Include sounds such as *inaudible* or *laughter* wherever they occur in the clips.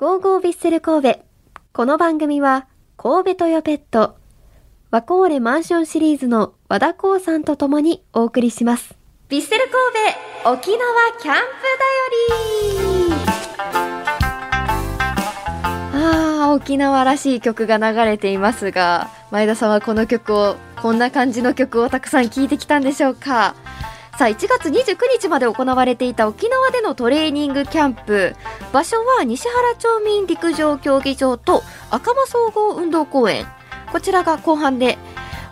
ゴーゴービッセル神戸。この番組は、神戸トヨペット、ワコーレマンションシリーズの和田光さんと共にお送りします。ビッセル神戸沖縄キャンプだよりああ、沖縄らしい曲が流れていますが、前田さんはこの曲を、こんな感じの曲をたくさん聴いてきたんでしょうか？さあ1月29日まで行われていた沖縄でのトレーニングキャンプ。場所は西原町民陸上競技場と赤間総合運動公園。こちらが後半で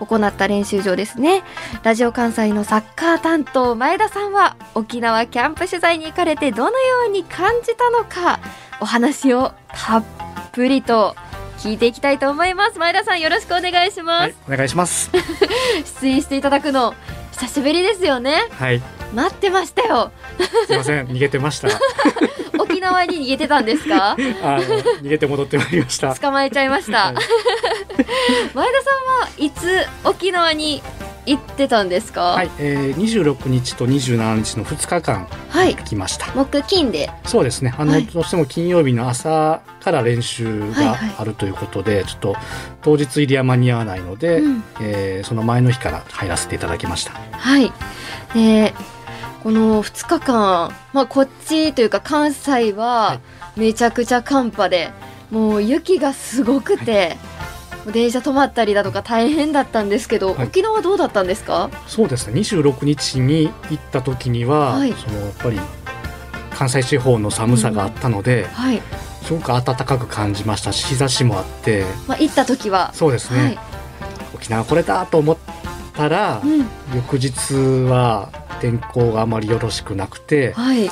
行った練習場ですね。ラジオ関西のサッカー担当前田さんは沖縄キャンプ取材に行かれてどのように感じたのか。お話をたっぷりと聞いていきたいと思います。前田さんよろしくお願いします、はい、お願いします。*laughs* 出演していただくの久しぶりですよね。はい、待ってましたよ。すみません、逃げてました。*laughs* 沖縄に逃げてたんですか？*laughs* あの、逃げて戻ってまいりました。捕まえちゃいました、はい。前田さんはいつ沖縄に行ってたんですか？はい、えー、26日と27日の2日間はい。来ました。木金で。そうですね。あの、はい。どうしても金曜日の朝から練習はいがはい。あるということで、ちょっと当日入りは間に合わないので、うん。えーその前の日から入らせていただきました。はい。でこの2日間、まあ、こっちというか関西ははい。めちゃくちゃ寒波でもう雪がすごくて、もう電車止まったりだとか大変だったんですけど、はい。沖縄どうだったんですか？そうですね。26日に行った時には、はい。そのやっぱり関西地方の寒さがあったので、はい、すごく暖かく感じましたし、日差しもあって、まあ、行った時は。そうですね。はい。沖縄来れたと思ったら、うん。翌日は天候があまりよろしくなくてはい。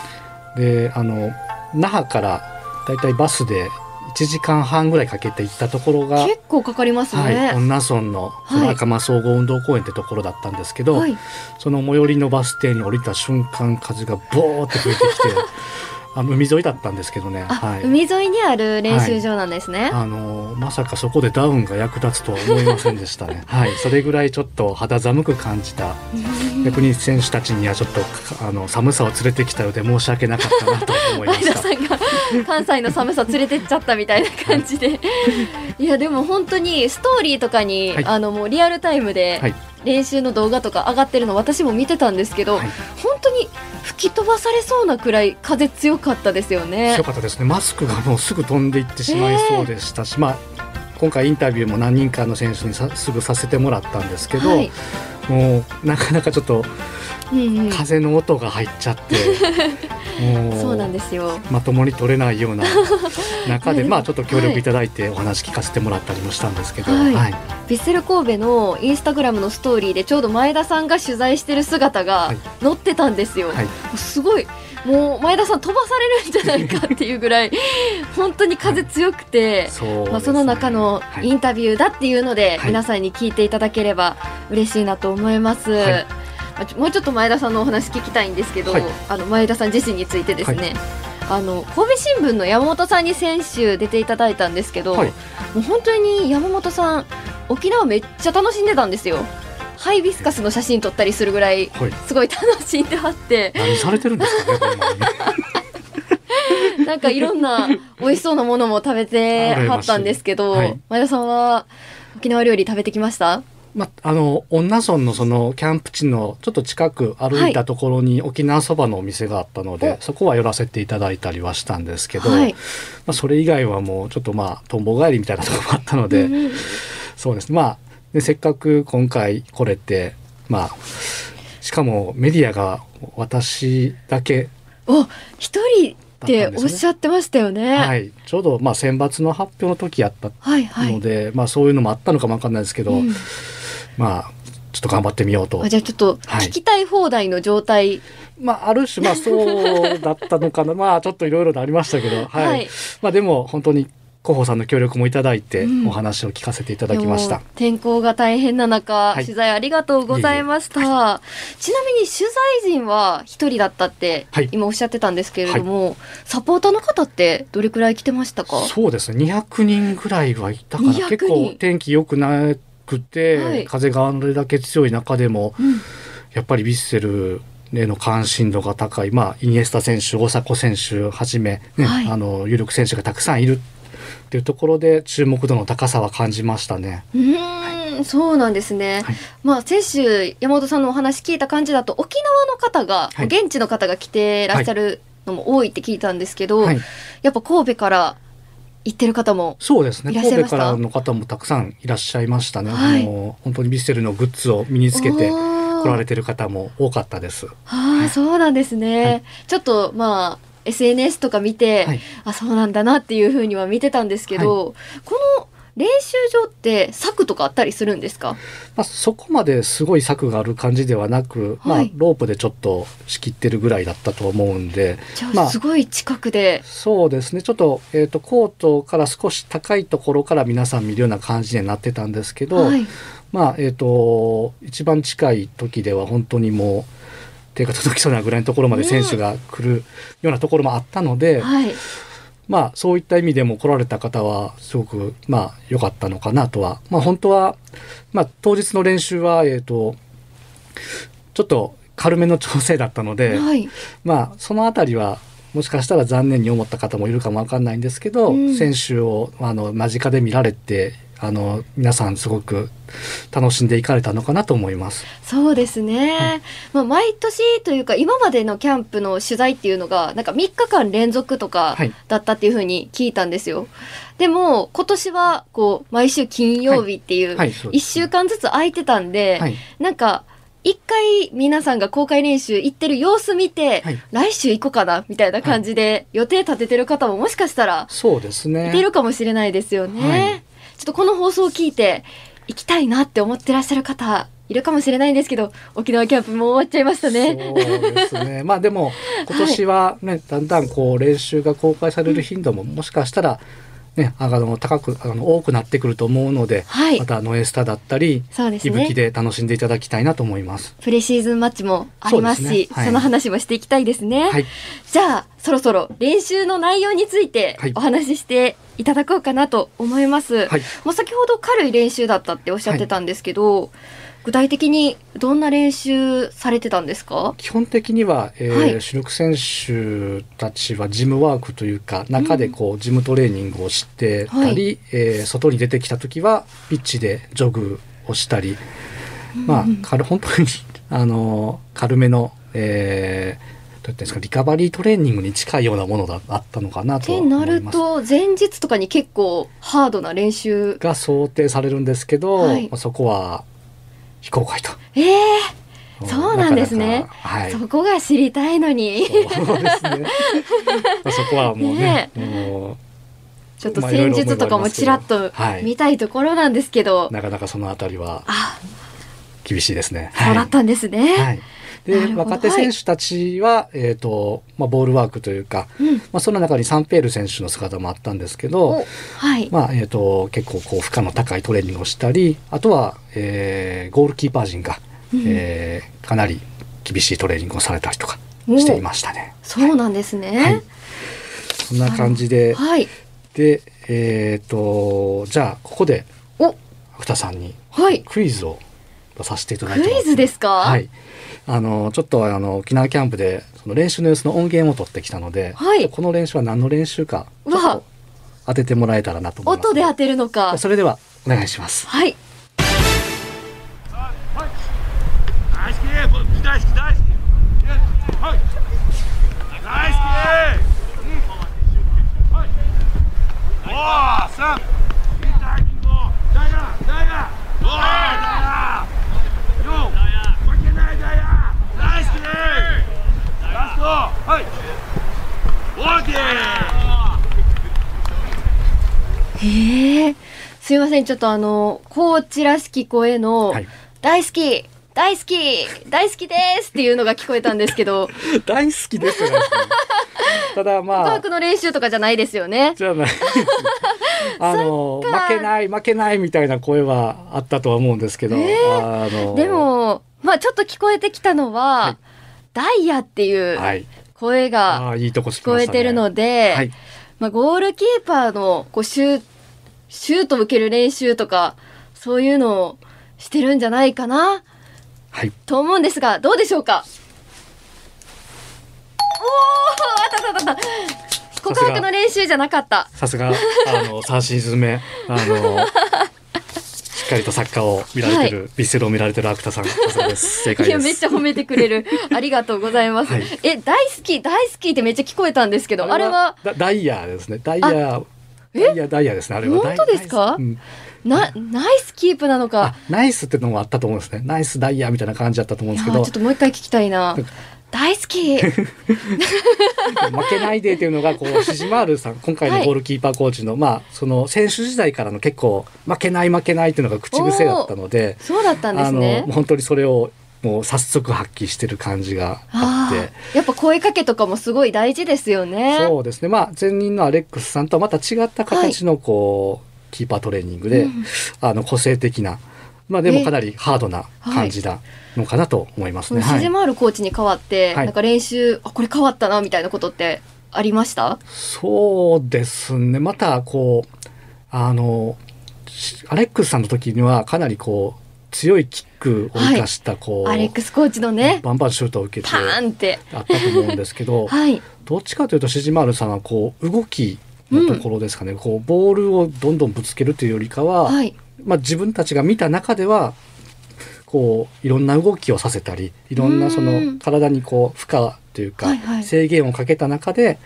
であの那覇からだいたいバスで1時間半ぐらいかけて行ったところが、結構かかりますはい、ね。恩納村のその赤間総合運動公園ってところだったんですけど、はい、その最寄りのバス停に降りた瞬間風がボーって吹いてきて *laughs* あの海沿いだったんですけどね、あ、はい、海沿いにある練習場なんですね。あのまさかそこでダウンが役立つとは思いませんでしたね。*laughs* はい、それぐらいちょっと肌寒く感じた。*laughs* 逆に選手たちにはちょっとあの寒さを連れてきたようで申し訳なかったなと思いました。関西の寒さ連れてっちゃったみたいな感じで、い、*laughs* やでも本当にストーリーとかに、はい。あのもうリアルタイムではい。練習の動画とか上がってるの私も見てたんですけど、はい。本当に吹き飛ばされそうなくらい風強かったですよね強。かったですね。マスクがもうすぐ飛んでいってしまいそうでしたし、まあ今回インタビューも何人かの選手にさすぐさせてもらったんですけど、はい、もうなかなかちょっとうんうん、風の音が入っちゃって、*laughs* もうそうなんですよ。まともに取れないような *laughs* 中で、はい。まあちょっと協力いただいてお話聞かせてもらったりもしたんですけど、はい。はい。ヴィッセル神戸のインスタグラムのストーリーでちょうど前田さんが取材してる姿がはい。載ってたんですよ。はい。すごい。もう前田さん飛ばされるんじゃないかっていうぐらい本当に風強くて、まあ、その中のはい。インタビューだっていうので、はい。皆さんに聞いていただければ嬉しいなと思います。はい。まもうちょっと前田さんのお話聞きたいんですけど、はい。あの前田さん自身についてですね、あの神戸新聞の山本さんに先週出ていただいたんですけど、はい。もう本当に山本さん沖縄めっちゃ楽しんでたんですよ。ハイビスカスの写真撮ったりするぐらいはい。すごい楽しんではって。何されてるんですかね *laughs* なんかいろんな美味しそうなものも食べてはったんですけど、はい。前田さんは沖縄料理食べてきました？まあ、あの恩納村のそのキャンプ地のちょっと近く歩いたところに沖縄そばのお店があったので、お。そこは寄らせていただいたりはしたんですけど、はい。まあ、それ以外はもうちょっとまあとんぼ帰りみたいなところもあったので、うんうんそうです。ねまあでせっかく今回来れてまあしかもメディアが私だけお一人っておっしゃってましたよね。はい。い、ちょうどまあ選抜の発表の時やったはいはい。ので、まあそういうのもあったのかもわかんないですけど、うん。まあちょっと頑張ってみようと。あじゃあちょっとはい。聞きたい放題の状態、まあ、ある種、まあ、そうだったのかな。まあ、ちょっといろいろとありましたけど、はい。はい。まあ、でも、本当に、広報さんの協力もいただいて、うん。お話を聞かせていただきました。でも。天候が大変な中、はい。取材ありがとうございました。ちなみに取材陣は一人だったってはい。今おっしゃってたんですけれども、サポーターの方ってどれくらい来てましたか？そうですね。200人ぐらいはいたか200な。人。結構天気良くなくて、はい。風があれだけ強い中でも、うん。やっぱりヴィッセルへの関心度が高い、まあ、イニエスタ選手大迫選手はじめ、ねはい。あの有力選手がたくさんいるっていうところで注目度の高さは感じましたね。うーん、そうなんですね。はいまあ先週山本さんのお話聞いた感じだと沖縄の方が、はい現地の方が来てらっしゃるのも多いって聞いたんですけど、はい、やっぱ神戸から行ってる方もそうですね神戸からの方もたくさんいらっしゃいましたね。はいあの本当にヴィッセルのグッズを身につけて来られてる方も多かったです。ああ、そうなんですね。はいちょっとまあ SNS とか見て、はいあそうなんだなっていうふうには見てたんですけど、この練習場って柵とかあったりするんですか？まあ、そこまですごい策がある感じではなく、まあはい、ロープでちょっと仕切ってるぐらいだったと思うんで、じゃあ、まあすごい近くで。そうですねちょっと,、えー、とコートから少し高いところから皆さん見るような感じになってたんですけど、はい。まあえっ、と一番近い時では本当にもう手が届きそうなぐらいのところまで選手が来るようなところもあったので、はい。まあそういった意味でも来られた方はすごくまあ良かったのかなとはまあ本当はまあ当日の練習はえっ、とちょっと軽めの調整だったので、はい。まあそのあたりはもしかしたら残念に思った方もいるかもわかんないんですけど、うん選手をあの間近で見られてあの皆さんすごく楽しんでいかれたのかなと思います。そうですね。まあ毎年というか今までのキャンプの取材っていうのがなんか3日間連続とかはいだったっていうふうに聞いたんですよ。でも今年はこう毎週金曜日っていうはいそうで1す週間ずつ空いてたんで、はい、なんか一回皆さんが公開練習行ってる様子見て、はい来週行こうかなみたいな感じで予定立ててる方ももしかしたらそうですね。いてるかもしれないですよね。はいちょっとこの放送を聞いて行きたいなって思ってらっしゃる方いるかもしれないんですけど沖縄キャンプもう終わっちゃいましたね。そうですね。まあでも *laughs* 今年はね、だんだんこう練習が公開される頻度ももしかしたらね、あの高くあの多くなってくると思うので、はいまたノエスタだったり、そうですいぶきね。で楽しんでいただきたいなと思います。プレシーズンマッチもありますし、そねはいの話もしていきたいですね。はい。じゃあそろそろ練習の内容についてはいお話ししていただこうかなと思います。はい。もう先ほど軽い練習だったっておっしゃってたんですけど、具体的にどんな練習されてたんですか？基本的には、えーはい。主力選手たちはジムワークというか中でこうジムトレーニングをしてたり、えー外に出てきた時はピッチでジョグをしたり、まあうん軽本当にあの軽めの、えーどうですかリカバリートレーニングに近いようなものだあったのかなとはってなる。と前日とかに結構ハードな練習が想定されるんですけど、はい。まあそこは非公開と。ええそうなんですねなかなかはい。そこが知りたいのにそうですね。ま *laughs* あそこはもうね、ねもうちょっと戦術とかもちらっとはい見たいところなんですけど、なかなかそのあたりはあ厳しいですね。そうだったんですね、はい。で若手選手たちは、えっ、とまあボールワークというか、うん。まあその中にサンペール選手の姿もあったんですけどお、はい、まあえっ、と結構こう負荷の高いトレーニングをしたり、あとは、えーゴールキーパー陣が、うん。えーかなり厳しいトレーニングをされたりとかしていましたね。そうなんですね。はい。そんな感じで、はい。でえっ、とじゃあここでお。芥さんにはい。クイズを出させていただいてクます。イズですか？はい。あのちょっとあの沖縄キャンプでその練習の様子の音源を取ってきたので、はい。この練習は何の練習かうわ。ちょっと当ててもらえたらなと思います。音で当てるのか。それではお願いします。はい。大好き大好き大好きはい大好きはいおー三いいタイミングをダイヤダイヤおーダイヤよ負けないダイヤ大好きラストはいオーケーへえすいませんちょっとあのコーチらしき声の、はい。大好き大好き大好きですっていうのが聞こえたんですけど *laughs* 大好きですよね。ただ告まあ白の練習とかじゃないですよねじゃない。あの負けない負けないみたいな声はあったとは思うんですけど、あのでもまあちょっと聞こえてきたのは、はいダイヤっていうはい。声がああいいとこ聞聞こえてるので、はい。まあ、ゴールキーパーのこうシューシュート受ける練習とかそういうのをしてるんじゃないかな？はい。と思うんですがどうでしょうか？あったあったあった告白の練習じゃなかった。さすが、あの、3シーズン目、あの、しっかりとサッカーを見られてる、ビッセルを見られてるアクタさん、さすがです。正解いやです。めっちゃ褒めてくれる。ありがとうございます、はい。え大好き大好きってめっちゃ聞こえたんですけどあれはダダイヤですね。ダイヤ、ダイヤ、ダイヤですね。あれは。本当ですか？うん。なナイスキープなのあか、ナイスってのもあったと思うんですね。ナイスダイヤみたいな感じだったと思うんですけど。ちょっ、ともう一回聞きたいな。大好き。負けないでっていうのが、こう、シジマールさん、今回のゴールキーパーコーチの、まあ、その、選手時代からの結構、負けない負けないっていうのが口癖だったので、そうだったんですね。あの、本当にそれを、もう早速発揮してる感じがあって、ーやっぱ声かけとかもすごい大事ですよね。そうですね。まあ、前任のアレックスさんとはまた違った形の、こう、キーパートレーニングで、うん。あの、個性的な、まあでもかなりハードな感じだのかなと思いますね。シジマールコーチに代わって、はい。なんか練習あこれ変わったなみたいなことってありました？そうですね。また、こう、あの、しアレックスさんの時にはかなりこう、強いキックを生かした、こう、アレックスコーチのねバンバンシュートを受けてパーンって。あったと思うんですけど、*laughs* はい。どっちかというとシジマールさんはこう動きのところですかね、こうボールをどんどんぶつけるというよりかは、はい。まあ、自分たちが見た中ではこういろんな動きをさせたりいろんなそうん。の体にこう負荷というかはいはい。制限をかけた中で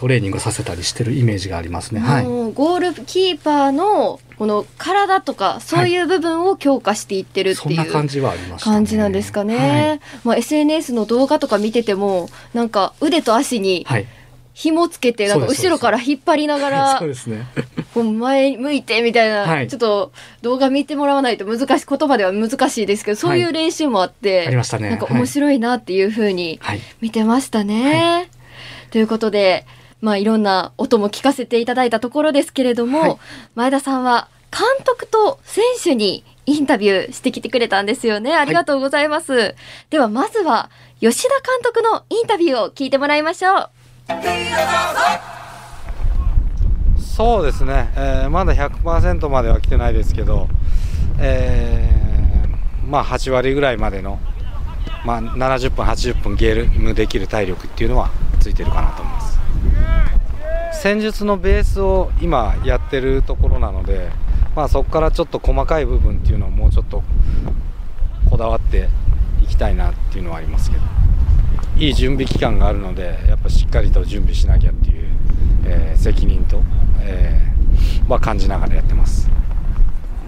トレーニングさせたりしてるイメージがありますね。はい、ゴールキーパーのこの体とかそういう部分を強化していってるっていそんな感うじはありましたね。感じなんですかね、まあ、SNS の動画とか見ててもなんか腕と足にはい。はい。紐つけてなんか後ろから引っ張りながら *laughs* そうですね。*laughs* こう前向いてみたいな、はいちょっと動画見てもらわないと難しい言葉では難しいですけどそういう練習もあって、ありましたね。なんか面白いなっていう風にはい。見てましたね。ということで、まあいろんな音も聞かせていただいたところですけれども、はい前田さんは監督と選手にインタビューしてきてくれたんですよね。ありがとうございます。ではまずは吉田監督のインタビューを聞いてもらいましょう。そうですね、えーまだ100%までは来てないですけど、えーまあ8割ぐらいまでの、まあ、70分、80分ゲームできる体力っていうのはついてるかなと思います。戦術のベースを今やってるところなので、まあ、そこからちょっと細かい部分っていうのをもうちょっとこだわっていきたいなっていうのはありますけど。いい準備期間があるのでやっぱしっかりと準備しなきゃっていう、えー責任と、えーまあ、感じながらやってます。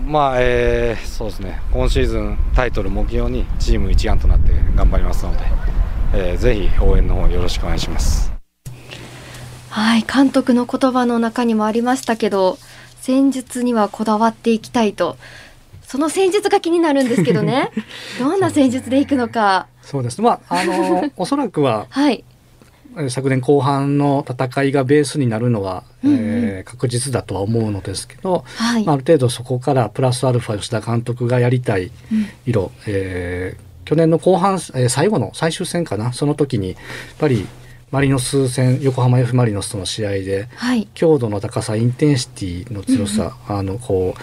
まあえーそうですね。今シーズンタイトル目標にチーム一丸となって頑張りますので、えーぜひ応援の方よろしくお願いします。はい、監督の言葉の中にもありましたけど、戦術にはこだわっていきたいと。その戦術が気になるんですけどね。*laughs* どんな戦術でいくのか。そうですね。まあ、あの、*laughs* おそらくは、はい。えー昨年後半の戦いがベースになるのは、うんうんえー確実だとは思うのですけど、はい。まあある程度そこからプラスアルファ吉田監督がやりたいうん色、えー去年の後半、えー最後の最終戦かな。その時にやっぱりマリノス戦横浜 F・ マリノスとの試合ではい。強度の高さインテンシティの強さ、あのこう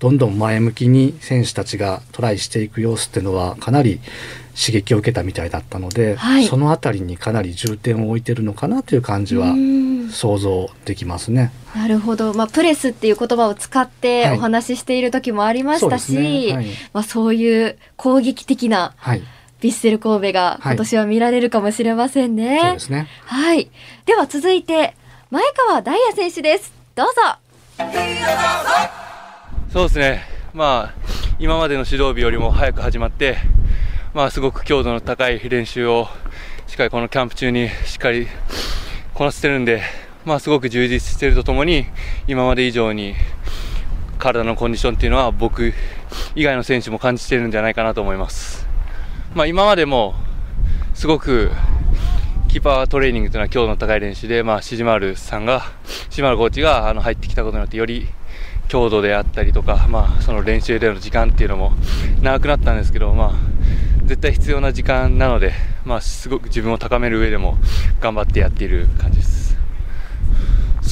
どんどん前向きに選手たちがトライしていく様子っていうのはかなり刺激を受けたみたいだったので、はい。そのあたりにかなり重点を置いてるのかなという感じはうん想像できますね。なるほど。まあ、プレスっていう言葉を使ってはいお話ししている時もありましたし、そうですねはいまあ、そういう攻撃的なはい、ヴィッセル神戸が今年は見られるかもしれませんね。そうですね。はい。では続いて、前川大也選手です。どうぞ。そうですね、まあ、今までの指導日よりも早く始まって、まあ、すごく強度の高い練習をしっかりこのキャンプ中にしっかりこなせてるんで、まあ、すごく充実しているとともに今まで以上に体のコンディションっていうのは僕以外の選手も感じているんじゃないかなと思います。まあ、今までもすごくキーパートレーニングというのは強度の高い練習で、まあ、シジマルさんが、シジマルコーチがあの入ってきたことによってより強度であったりとか、まあ、その練習での時間っていうのも長くなったんですけど、まあ、絶対必要な時間なので、まあ、すごく自分を高める上でも頑張ってやっている感じです。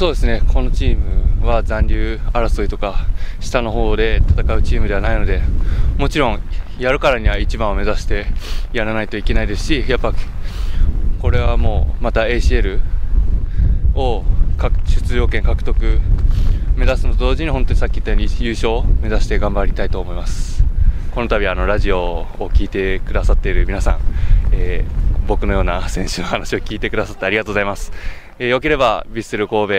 そうですね、このチームは残留争いとか下の方で戦うチームではないので、もちろんやるからには一番を目指してやらないといけないですし、やっぱこれはもうまた ACL を出場権獲得目指すのと同時に本当にさっき言ったように優勝を目指して頑張りたいと思います。この度あのラジオを聞いてくださっている皆さん、えー僕のような選手の話を聞いてくださってありがとうございます、えーよければヴィッセル神戸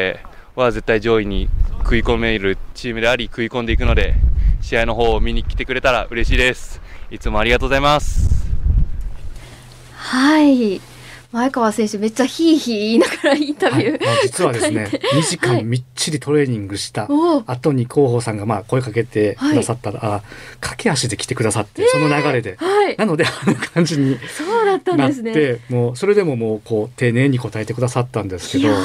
は絶対上位に食い込めるチームであり食い込んでいくので試合の方を見に来てくれたら嬉しいですいつもありがとうございますはい。前川選手めっちゃヒーヒー言いながらインタビュー、はい。まあ実はですね答えて。2時間みっちりトレーニングした後に広報さんがまあ声かけてくださったら、あ駆け足で来てくださって、その流れで。はい。なのであの感じにそうだったんなっですね。て、もうそれでももうこう丁寧に答えてくださったんですけど、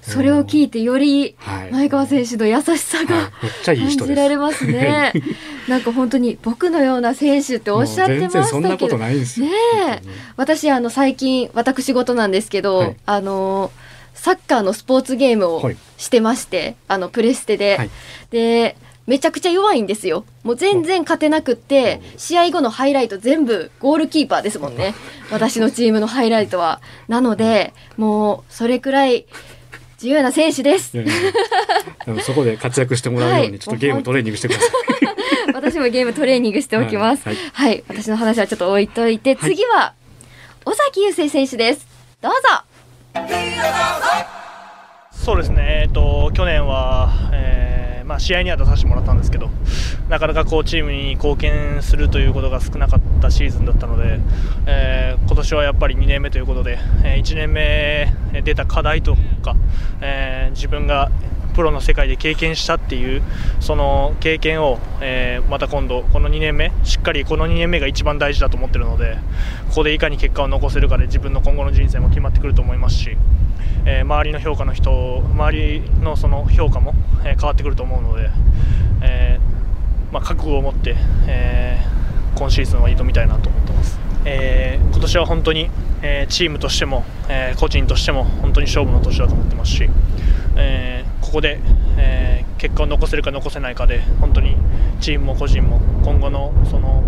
それを聞いてよりはい、前川選手の優しさはい。が感。じられますね。*laughs* なんか本当に僕のような選手っておっしゃってまもう全然そんなことしたけど。ないんですよ。ね私あの最近私事なんですけど、はい。あのサッカーのスポーツゲームをはいしてまして、あのプレステで、はい。でめちゃくちゃ弱いんですよ。もう全然勝てなくって試合後のハイライト全部ゴールキーパーですもんね。私のチームのハイライトは。なのでもうそれくらい重要な選手ですいやいやでもそこで活躍してもらうようはいにちょっとゲームトレーニングしてください。私もゲームトレーニングしておきます。ははい。い、私の話はちょっと置いといて、はい。次は尾崎雄星選手です。どうぞ。そうですね、えー、と去年は、えーまあ、試合には出させてもらったんですけどなかなかこうチームに貢献するということが少なかったシーズンだったので、えー今年はやっぱり2年目ということで、え1年目えー出た課題とか、えー自分がプロの世界で経験したっていうその経験を、えーまた今度この2年目しっかりこの2年目が一番大事だと思ってるのでここでいかに結果を残せるかで自分の今後の人生も決まってくると思いますし、えー周りの評価の人周りのその評価も、え変わってくると思うので、えまあ、覚悟を持って、え今シーズンは挑みたいなと思ってます、えー今年は本当に、えチームとしても、えー個人としても本当に勝負の年だと思ってますし、えーここで、えー結果を残せるか残せないかで本当にチームも個人も今後のその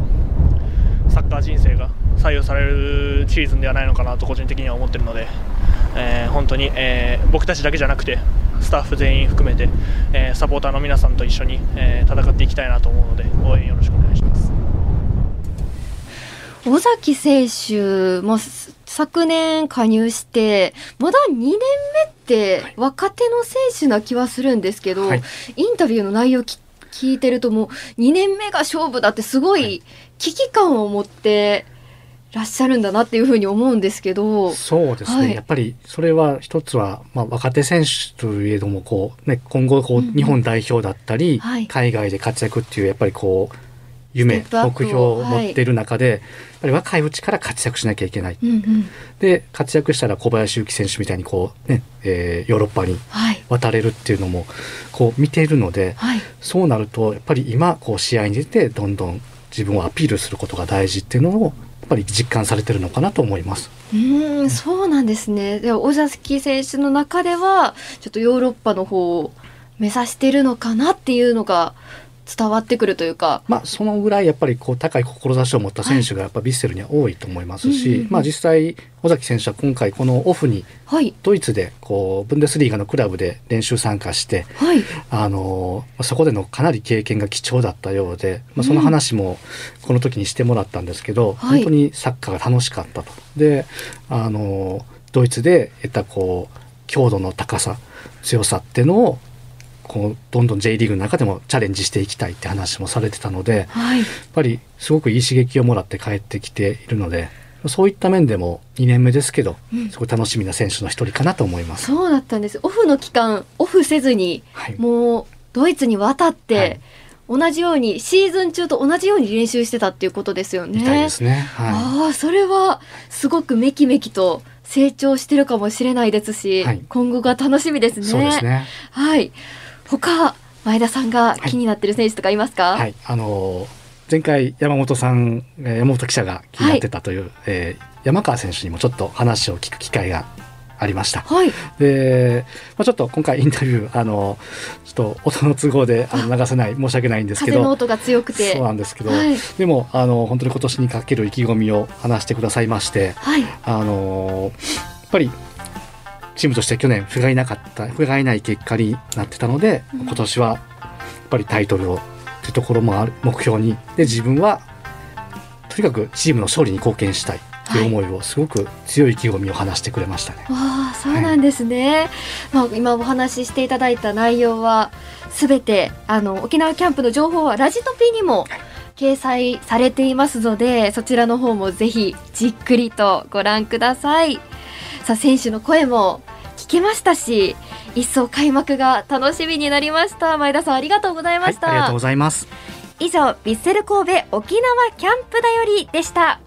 サッカー人生が左右されるシーズンではないのかなと個人的には思っているので、えー本当に、えー僕たちだけじゃなくてスタッフ全員含めて、えーサポーターの皆さんと一緒に、えー戦っていきたいなと思うので応援よろしくお願いします。尾崎選手も昨年加入してまだ2年目って若手の選手な気はするんですけど、はい。インタビューの内容き聞いてるともう2年目が勝負だってすごい危機感を持ってらっしゃるんだなっていうふうに思うんですけど。そうですね、はい。やっぱりそれは一つは、まあ、若手選手といえどもこう、ね、今後こう、日本代表だったり、はい。海外で活躍っていうやっぱりこう夢目標を持っている中で、やっぱり若いうちから活躍しなきゃいけない。うんうん。で活躍したら小林幸選手みたいにこう、ねえーヨーロッパにはい。渡れるっていうのもこう見ているのではい。そうなるとやっぱり今こう試合に出てどんどん自分をアピールすることが大事っていうのをやっぱり実感されてるのかなと思います。うーんそうなんですね。では尾崎選手の中ではちょっとヨーロッパの方を目指してるのかなっていうのが伝わってくるというか。まあ、そのぐらいやっぱりこう高い志を持った選手がやっぱヴィッセルには多いと思いますし、うんうんうん。まあ、実際尾崎選手は今回このオフにはい。ドイツでこうブンデスリーガのクラブで練習参加してはい。あのまあそこでのかなり経験が貴重だったようで、まあ、その話もこの時にしてもらったんですけど、はい。本当にサッカーが楽しかったと。であのドイツで得たこう強度の高さ強さっていうのをこうどんどん J リーグの中でもチャレンジしていきたいって話もされてたのでやっはいぱりすごくいい刺激をもらって帰ってきているのでそういった面でも2年目ですけどうんすごい楽しみな選手の一人かなと思います。そうだったんですオフの期間オフせずにはいもうドイツに渡って、はい同じようにシーズン中と同じように練習してたっていうことですよね。みたいですね。はああそれはすごくめきめきと成長してるかもしれないですし、はい今後が楽しみですい、ね。そうですね。はい。他前田さんが気になってる選手とかいますか？はい、あの前回山本さん、えー山本記者が気になってたという、えー山川選手にもちょっと話を聞く機会がありました。はい。で、まあ、ちょっと今回インタビュー、あの、ちょっと音の都合であの流せない、申し訳ないんですけど、風の音が強くて。そうなんですけど、はい。でも、あの、本当に今年にかける意気込みを話してくださいまして、はい。あの、やっぱり、チームとして去年、不甲斐なかった、不甲斐ない結果になってたので、うん今年は、やっぱりタイトルを、というところもある、目標に、で、自分は、とにかくチームの勝利に貢献したいという思いを、すごく強い意気込みを話してくれましたね。わあ、そうなんですね。まあ、今お話ししていただいた内容は。すべて、あの、沖縄キャンプの情報はラジトピにも。掲載されていますので、そちらの方もぜひじっくりとご覧ください。さあ、選手の声も聞けましたし。一層開幕が楽しみになりました。前田さん、ありがとうございまはい、した。ありがとうございます。以上、ヴィッセル神戸沖縄キャンプだよりでした。